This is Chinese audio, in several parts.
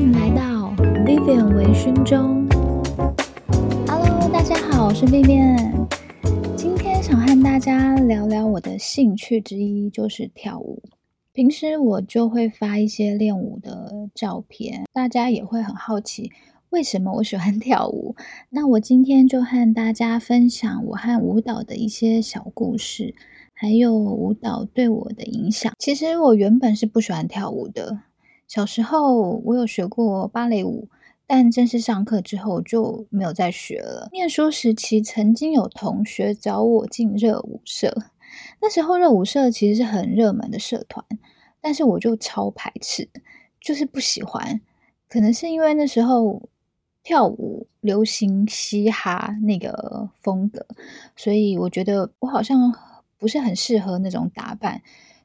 欢迎来到 Vivian 微醺中。Hello，大家好，我是 Vivian。今天想和大家聊聊我的兴趣之一，就是跳舞。平时我就会发一些练舞的照片，大家也会很好奇为什么我喜欢跳舞。那我今天就和大家分享我和舞蹈的一些小故事。还有舞蹈对我的影响。其实我原本是不喜欢跳舞的。小时候我有学过芭蕾舞，但正式上课之后就没有再学了。念书时期曾经有同学找我进热舞社，那时候热舞社其实是很热门的社团，但是我就超排斥，就是不喜欢。可能是因为那时候跳舞流行嘻哈那个风格，所以我觉得我好像。不是很适合那种打扮，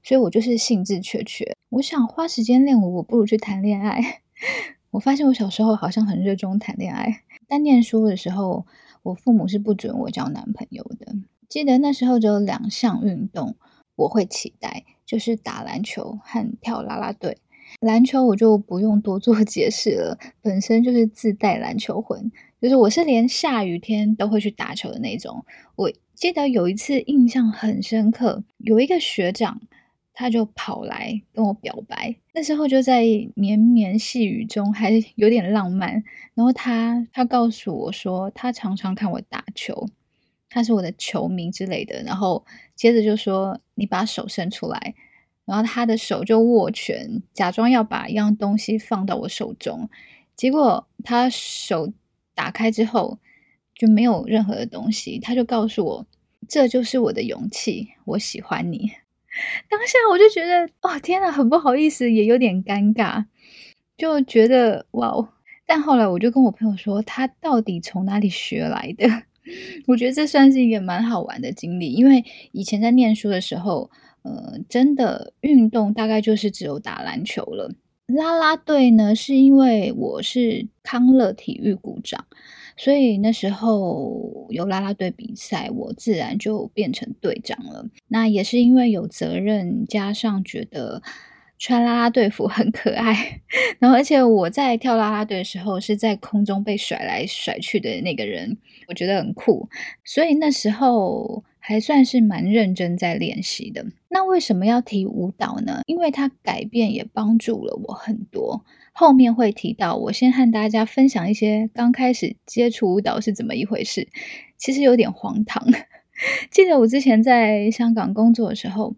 所以我就是兴致缺缺。我想花时间练舞，我不如去谈恋爱。我发现我小时候好像很热衷谈恋爱，但念书的时候，我父母是不准我交男朋友的。记得那时候只有两项运动我会期待，就是打篮球和跳啦啦队。篮球我就不用多做解释了，本身就是自带篮球魂，就是我是连下雨天都会去打球的那种。我。记得有一次印象很深刻，有一个学长，他就跑来跟我表白。那时候就在绵绵细雨中，还有点浪漫。然后他他告诉我说，他常常看我打球，他是我的球迷之类的。然后接着就说：“你把手伸出来。”然后他的手就握拳，假装要把一样东西放到我手中。结果他手打开之后。就没有任何的东西，他就告诉我，这就是我的勇气，我喜欢你。当下我就觉得，哦，天呐，很不好意思，也有点尴尬，就觉得哇哦。但后来我就跟我朋友说，他到底从哪里学来的？我觉得这算是一个蛮好玩的经历，因为以前在念书的时候，呃，真的运动大概就是只有打篮球了。啦啦队呢，是因为我是康乐体育股长。所以那时候有啦啦队比赛，我自然就变成队长了。那也是因为有责任，加上觉得穿啦啦队服很可爱，然后而且我在跳啦啦队的时候是在空中被甩来甩去的那个人，我觉得很酷。所以那时候还算是蛮认真在练习的。那为什么要提舞蹈呢？因为它改变也帮助了我很多。后面会提到，我先和大家分享一些刚开始接触舞蹈是怎么一回事。其实有点荒唐。记得我之前在香港工作的时候，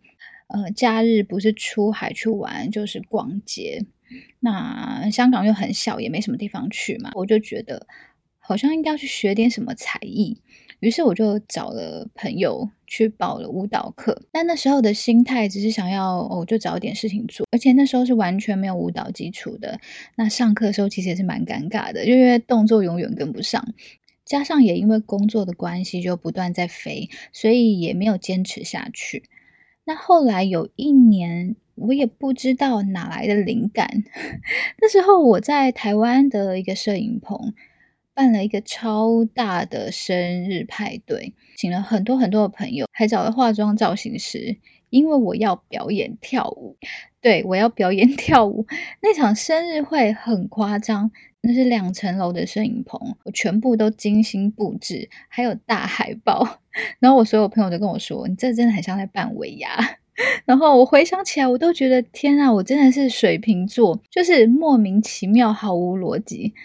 呃，假日不是出海去玩，就是逛街。那香港又很小，也没什么地方去嘛，我就觉得好像应该要去学点什么才艺。于是我就找了朋友去报了舞蹈课，但那时候的心态只是想要哦，就找点事情做，而且那时候是完全没有舞蹈基础的。那上课的时候其实也是蛮尴尬的，因为动作永远跟不上，加上也因为工作的关系就不断在飞，所以也没有坚持下去。那后来有一年，我也不知道哪来的灵感，那时候我在台湾的一个摄影棚。办了一个超大的生日派对，请了很多很多的朋友，还找了化妆造型师，因为我要表演跳舞。对，我要表演 跳舞。那场生日会很夸张，那是两层楼的摄影棚，我全部都精心布置，还有大海报。然后我所有朋友都跟我说：“你这真的很像在办尾牙。”然后我回想起来，我都觉得天啊，我真的是水瓶座，就是莫名其妙，毫无逻辑。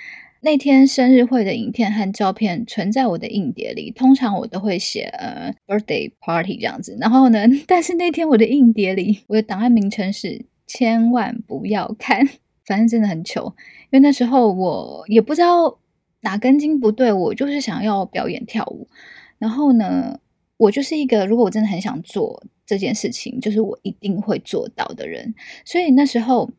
那天生日会的影片和照片存在我的硬碟里，通常我都会写呃 birthday party 这样子。然后呢，但是那天我的硬碟里，我的档案名称是千万不要看，反正真的很糗。因为那时候我也不知道哪根筋不对，我就是想要表演跳舞。然后呢，我就是一个如果我真的很想做这件事情，就是我一定会做到的人。所以那时候。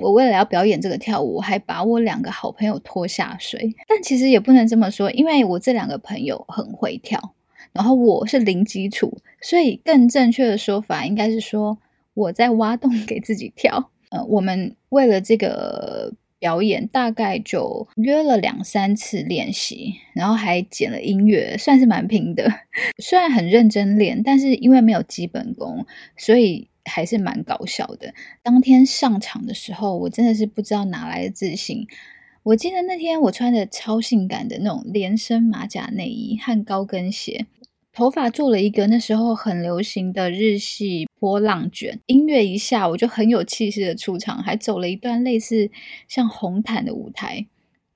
我为了要表演这个跳舞，还把我两个好朋友拖下水。但其实也不能这么说，因为我这两个朋友很会跳，然后我是零基础，所以更正确的说法应该是说我在挖洞给自己跳。呃，我们为了这个表演，大概就约了两三次练习，然后还剪了音乐，算是蛮拼的。虽然很认真练，但是因为没有基本功，所以。还是蛮搞笑的。当天上场的时候，我真的是不知道哪来的自信。我记得那天我穿着超性感的那种连身马甲内衣和高跟鞋，头发做了一个那时候很流行的日系波浪卷。音乐一下，我就很有气势的出场，还走了一段类似像红毯的舞台，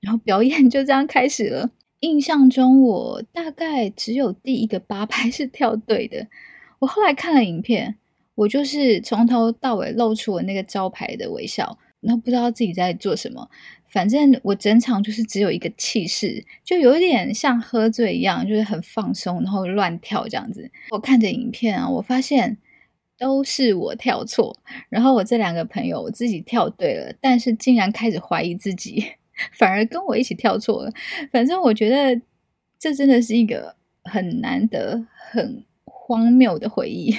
然后表演就这样开始了。印象中，我大概只有第一个八拍是跳对的。我后来看了影片，我就是从头到尾露出了那个招牌的微笑，然后不知道自己在做什么。反正我整场就是只有一个气势，就有一点像喝醉一样，就是很放松，然后乱跳这样子。我看着影片啊，我发现都是我跳错，然后我这两个朋友我自己跳对了，但是竟然开始怀疑自己。反而跟我一起跳错了，反正我觉得这真的是一个很难得、很荒谬的回忆。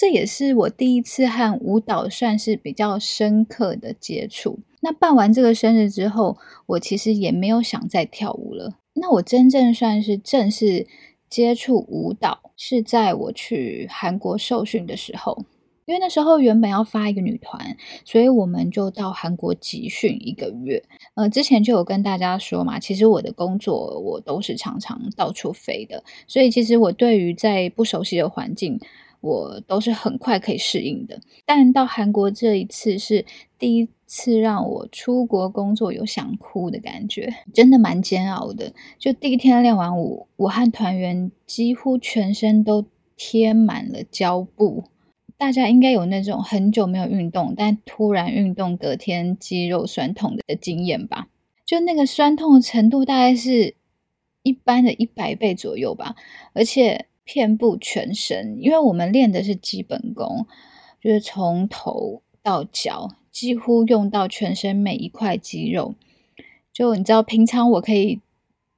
这也是我第一次和舞蹈算是比较深刻的接触。那办完这个生日之后，我其实也没有想再跳舞了。那我真正算是正式接触舞蹈，是在我去韩国受训的时候。因为那时候原本要发一个女团，所以我们就到韩国集训一个月。呃，之前就有跟大家说嘛，其实我的工作我都是常常到处飞的，所以其实我对于在不熟悉的环境，我都是很快可以适应的。但到韩国这一次是第一次让我出国工作有想哭的感觉，真的蛮煎熬的。就第一天练完舞，我和团员几乎全身都贴满了胶布。大家应该有那种很久没有运动，但突然运动隔天肌肉酸痛的经验吧？就那个酸痛的程度大概是一般的一百倍左右吧，而且遍布全身，因为我们练的是基本功，就是从头到脚几乎用到全身每一块肌肉。就你知道，平常我可以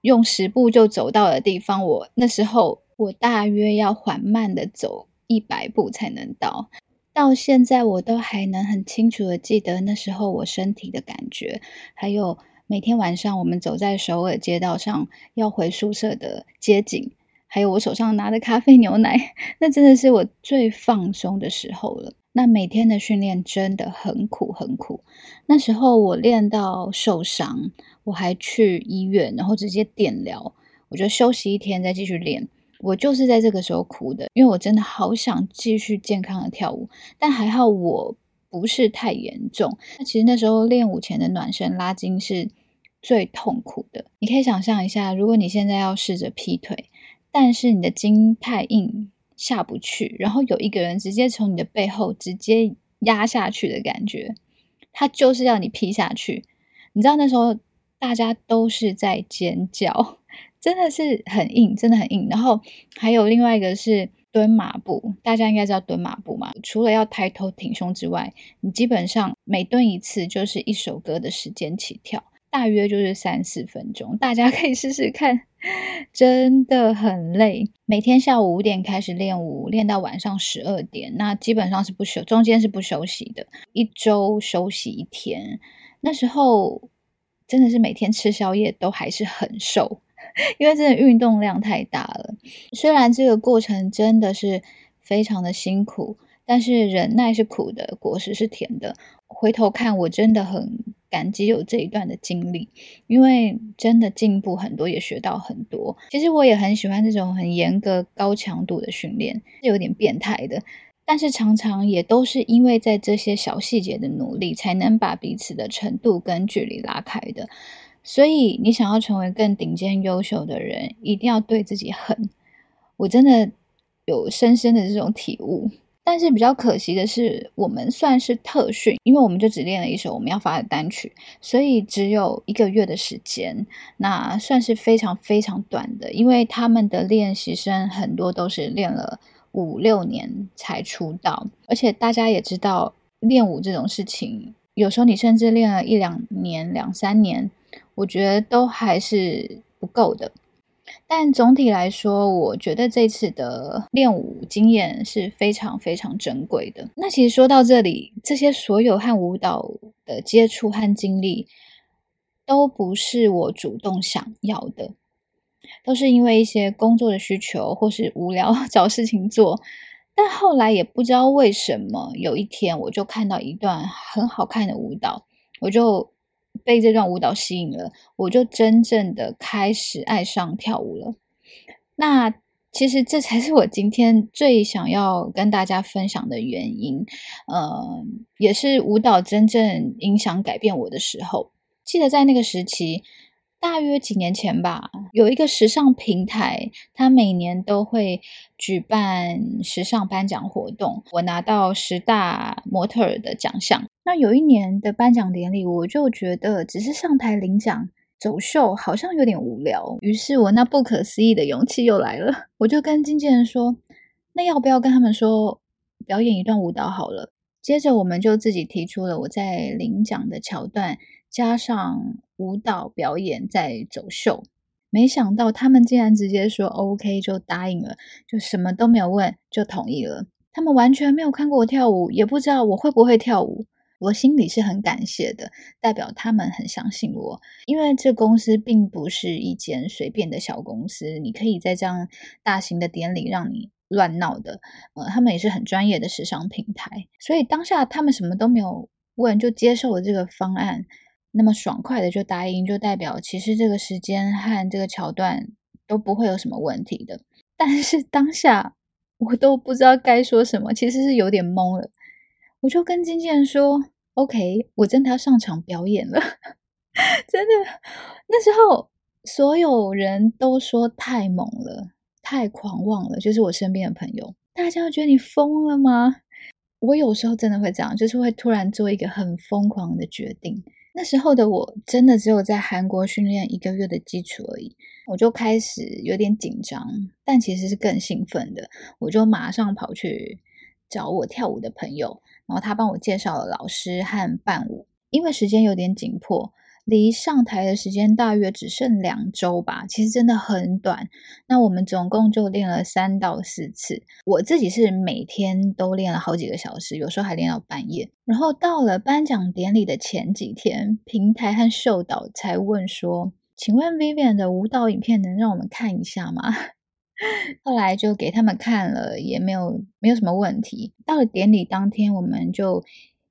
用十步就走到的地方，我那时候我大约要缓慢的走。一百步才能到，到现在我都还能很清楚的记得那时候我身体的感觉，还有每天晚上我们走在首尔街道上要回宿舍的街景，还有我手上拿的咖啡牛奶，那真的是我最放松的时候了。那每天的训练真的很苦很苦，那时候我练到受伤，我还去医院，然后直接电疗，我就休息一天再继续练。我就是在这个时候哭的，因为我真的好想继续健康的跳舞，但还好我不是太严重。那其实那时候练舞前的暖身拉筋是最痛苦的。你可以想象一下，如果你现在要试着劈腿，但是你的筋太硬下不去，然后有一个人直接从你的背后直接压下去的感觉，他就是要你劈下去。你知道那时候大家都是在尖叫。真的是很硬，真的很硬。然后还有另外一个是蹲马步，大家应该知道蹲马步嘛？除了要抬头挺胸之外，你基本上每蹲一次就是一首歌的时间起跳，大约就是三四分钟。大家可以试试看，真的很累。每天下午五点开始练舞，练到晚上十二点，那基本上是不休，中间是不休息的，一周休息一天。那时候真的是每天吃宵夜都还是很瘦。因为真的运动量太大了，虽然这个过程真的是非常的辛苦，但是忍耐是苦的，果实是甜的。回头看，我真的很感激有这一段的经历，因为真的进步很多，也学到很多。其实我也很喜欢这种很严格、高强度的训练，是有点变态的，但是常常也都是因为在这些小细节的努力，才能把彼此的程度跟距离拉开的。所以，你想要成为更顶尖、优秀的人，一定要对自己狠。我真的有深深的这种体悟。但是比较可惜的是，我们算是特训，因为我们就只练了一首我们要发的单曲，所以只有一个月的时间，那算是非常非常短的。因为他们的练习生很多都是练了五六年才出道，而且大家也知道，练舞这种事情，有时候你甚至练了一两年、两三年。我觉得都还是不够的，但总体来说，我觉得这次的练舞经验是非常非常珍贵的。那其实说到这里，这些所有和舞蹈的接触和经历，都不是我主动想要的，都是因为一些工作的需求或是无聊 找事情做，但后来也不知道为什么，有一天我就看到一段很好看的舞蹈，我就被这段舞蹈吸引了，我就真正的开始爱上跳舞了。那其实这才是我今天最想要跟大家分享的原因，呃，也是舞蹈真正影响改变我的时候。记得在那个时期。大约几年前吧，有一个时尚平台，它每年都会举办时尚颁奖活动。我拿到十大模特儿的奖项。那有一年的颁奖典礼，我就觉得只是上台领奖走秀好像有点无聊。于是我那不可思议的勇气又来了，我就跟经纪人说：“那要不要跟他们说表演一段舞蹈好了？”接着我们就自己提出了我在领奖的桥段。加上舞蹈表演在走秀，没想到他们竟然直接说 OK 就答应了，就什么都没有问就同意了。他们完全没有看过我跳舞，也不知道我会不会跳舞。我心里是很感谢的，代表他们很相信我。因为这公司并不是一间随便的小公司，你可以在这样大型的典礼让你乱闹的。呃，他们也是很专业的时尚平台，所以当下他们什么都没有问就接受了这个方案。那么爽快的就答应，就代表其实这个时间和这个桥段都不会有什么问题的。但是当下我都不知道该说什么，其实是有点懵了。我就跟经纪人说：“OK，我真的要上场表演了。”真的，那时候所有人都说太猛了，太狂妄了。就是我身边的朋友，大家觉得你疯了吗？我有时候真的会这样，就是会突然做一个很疯狂的决定。那时候的我真的只有在韩国训练一个月的基础而已，我就开始有点紧张，但其实是更兴奋的。我就马上跑去找我跳舞的朋友，然后他帮我介绍了老师和伴舞，因为时间有点紧迫。离上台的时间大约只剩两周吧，其实真的很短。那我们总共就练了三到四次，我自己是每天都练了好几个小时，有时候还练到半夜。然后到了颁奖典礼的前几天，平台和秀导才问说：“请问 Vivian 的舞蹈影片能让我们看一下吗？” 后来就给他们看了，也没有没有什么问题。到了典礼当天，我们就。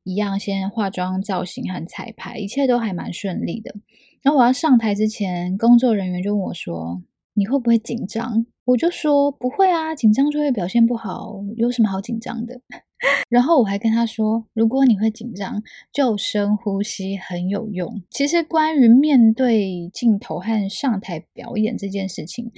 一样，先化妆、造型和彩排，一切都还蛮顺利的。然后我要上台之前，工作人员就问我说：“你会不会紧张？”我就说：“不会啊，紧张就会表现不好，有什么好紧张的？” 然后我还跟他说：“如果你会紧张，就深呼吸，很有用。”其实关于面对镜头和上台表演这件事情，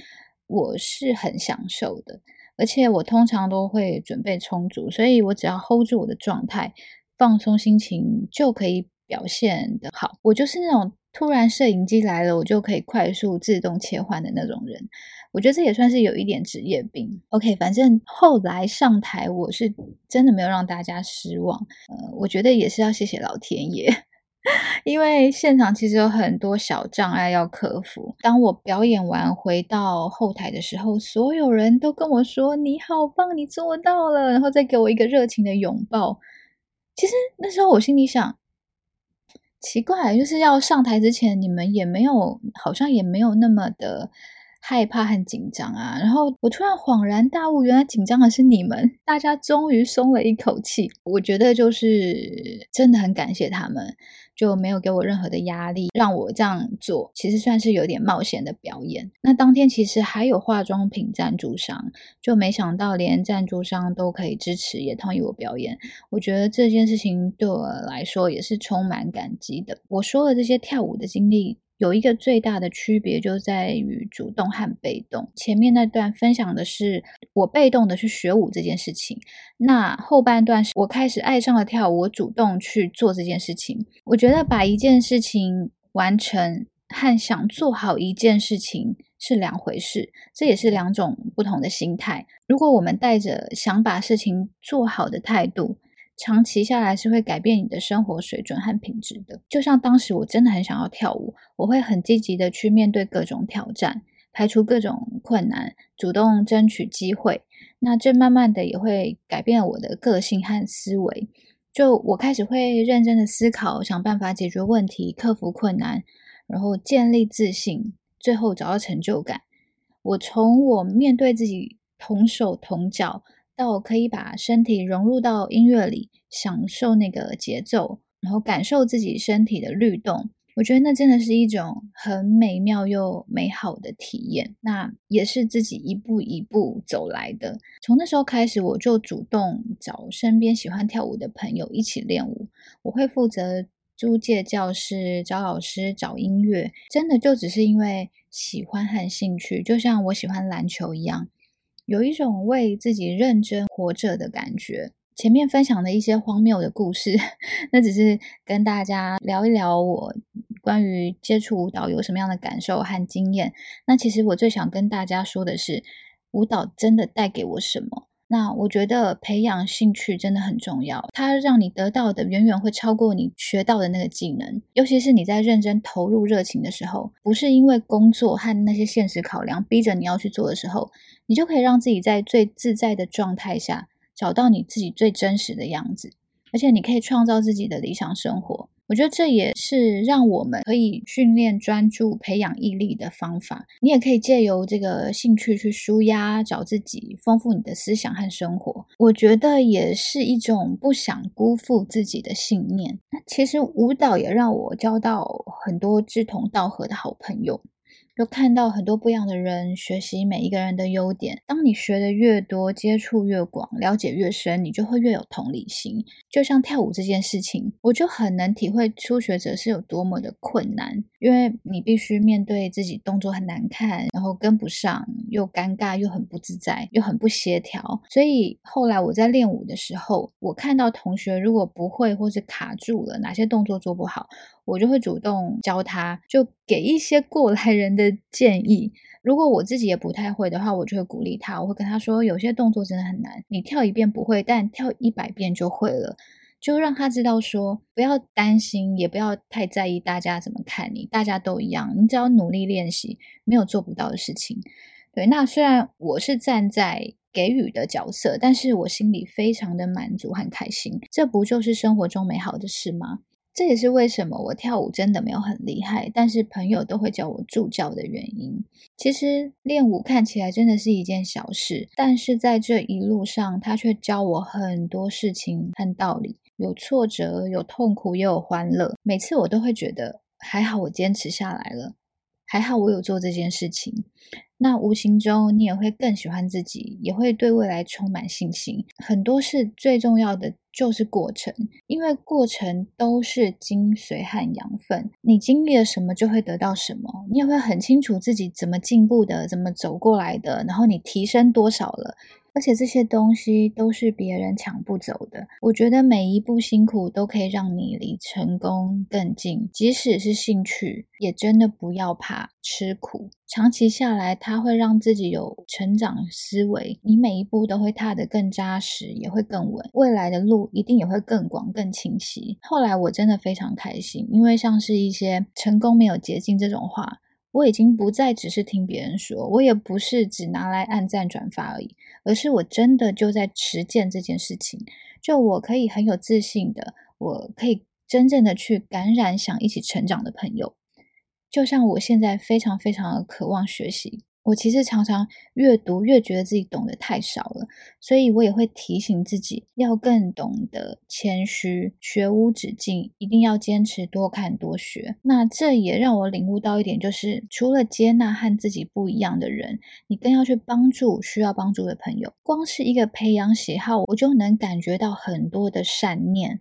我是很享受的，而且我通常都会准备充足，所以我只要 hold 住我的状态。放松心情就可以表现得好。我就是那种突然摄影机来了，我就可以快速自动切换的那种人。我觉得这也算是有一点职业病。OK，反正后来上台，我是真的没有让大家失望。呃，我觉得也是要谢谢老天爷，因为现场其实有很多小障碍要克服。当我表演完回到后台的时候，所有人都跟我说：“你好棒，你做到了！”然后再给我一个热情的拥抱。其实那时候我心里想，奇怪，就是要上台之前，你们也没有，好像也没有那么的害怕和紧张啊。然后我突然恍然大悟，原来紧张的是你们，大家终于松了一口气。我觉得就是真的很感谢他们。就没有给我任何的压力，让我这样做，其实算是有点冒险的表演。那当天其实还有化妆品赞助商，就没想到连赞助商都可以支持，也同意我表演。我觉得这件事情对我来说也是充满感激的。我说了这些跳舞的经历。有一个最大的区别就在于主动和被动。前面那段分享的是我被动的去学舞这件事情，那后半段是我开始爱上了跳舞，我主动去做这件事情。我觉得把一件事情完成和想做好一件事情是两回事，这也是两种不同的心态。如果我们带着想把事情做好的态度，长期下来是会改变你的生活水准和品质的。就像当时我真的很想要跳舞，我会很积极的去面对各种挑战，排除各种困难，主动争取机会。那这慢慢的也会改变我的个性和思维。就我开始会认真的思考，想办法解决问题，克服困难，然后建立自信，最后找到成就感。我从我面对自己同手同脚。到可以把身体融入到音乐里，享受那个节奏，然后感受自己身体的律动。我觉得那真的是一种很美妙又美好的体验。那也是自己一步一步走来的。从那时候开始，我就主动找身边喜欢跳舞的朋友一起练舞。我会负责租借教室、找老师、找音乐，真的就只是因为喜欢和兴趣，就像我喜欢篮球一样。有一种为自己认真活着的感觉。前面分享的一些荒谬的故事，那只是跟大家聊一聊我关于接触舞蹈有什么样的感受和经验。那其实我最想跟大家说的是，舞蹈真的带给我什么？那我觉得培养兴趣真的很重要，它让你得到的远远会超过你学到的那个技能。尤其是你在认真投入热情的时候，不是因为工作和那些现实考量逼着你要去做的时候，你就可以让自己在最自在的状态下找到你自己最真实的样子，而且你可以创造自己的理想生活。我觉得这也是让我们可以训练专注、培养毅力的方法。你也可以借由这个兴趣去舒压，找自己，丰富你的思想和生活。我觉得也是一种不想辜负自己的信念。其实舞蹈也让我交到很多志同道合的好朋友。就看到很多不一样的人，学习每一个人的优点。当你学的越多，接触越广，了解越深，你就会越有同理心。就像跳舞这件事情，我就很能体会初学者是有多么的困难，因为你必须面对自己动作很难看，然后跟不上，又尴尬，又很不自在，又很不协调。所以后来我在练舞的时候，我看到同学如果不会或是卡住了，哪些动作做不好，我就会主动教他，就给一些过来人的建议。如果我自己也不太会的话，我就会鼓励他，我会跟他说，有些动作真的很难，你跳一遍不会，但跳一百遍就会了。就让他知道说，不要担心，也不要太在意大家怎么看你，大家都一样，你只要努力练习，没有做不到的事情。对，那虽然我是站在给予的角色，但是我心里非常的满足和开心。这不就是生活中美好的事吗？这也是为什么我跳舞真的没有很厉害，但是朋友都会叫我助教的原因。其实练舞看起来真的是一件小事，但是在这一路上，他却教我很多事情和道理，有挫折，有痛苦，也有欢乐。每次我都会觉得，还好我坚持下来了，还好我有做这件事情。那无形中，你也会更喜欢自己，也会对未来充满信心。很多事最重要的就是过程，因为过程都是精髓和养分。你经历了什么，就会得到什么。你也会很清楚自己怎么进步的，怎么走过来的，然后你提升多少了。而且这些东西都是别人抢不走的。我觉得每一步辛苦都可以让你离成功更近，即使是兴趣，也真的不要怕吃苦。长期下来，它会让自己有成长思维，你每一步都会踏得更扎实，也会更稳。未来的路一定也会更广、更清晰。后来我真的非常开心，因为像是一些成功没有捷径这种话，我已经不再只是听别人说，我也不是只拿来按赞转发而已。而是我真的就在实践这件事情，就我可以很有自信的，我可以真正的去感染想一起成长的朋友，就像我现在非常非常的渴望学习。我其实常常越读越觉得自己懂得太少了，所以我也会提醒自己要更懂得谦虚，学无止境，一定要坚持多看多学。那这也让我领悟到一点，就是除了接纳和自己不一样的人，你更要去帮助需要帮助的朋友。光是一个培养喜好，我就能感觉到很多的善念，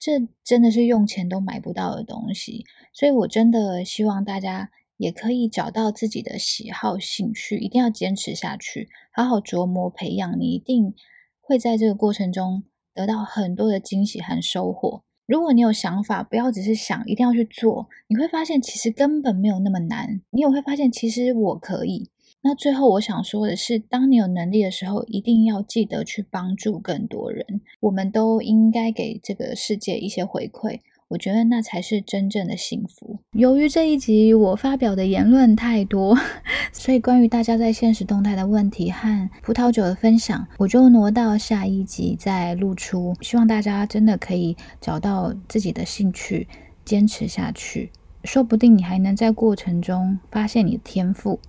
这真的是用钱都买不到的东西。所以我真的希望大家。也可以找到自己的喜好、兴趣，一定要坚持下去，好好琢磨培养，你一定会在这个过程中得到很多的惊喜和收获。如果你有想法，不要只是想，一定要去做，你会发现其实根本没有那么难。你也会发现，其实我可以。那最后我想说的是，当你有能力的时候，一定要记得去帮助更多人。我们都应该给这个世界一些回馈。我觉得那才是真正的幸福。由于这一集我发表的言论太多，所以关于大家在现实动态的问题和葡萄酒的分享，我就挪到下一集再露出。希望大家真的可以找到自己的兴趣，坚持下去，说不定你还能在过程中发现你的天赋。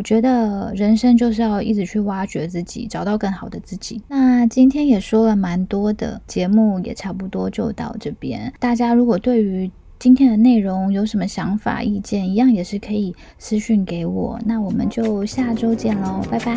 我觉得人生就是要一直去挖掘自己，找到更好的自己。那今天也说了蛮多的，节目也差不多就到这边。大家如果对于今天的内容有什么想法、意见，一样也是可以私讯给我。那我们就下周见喽，拜拜。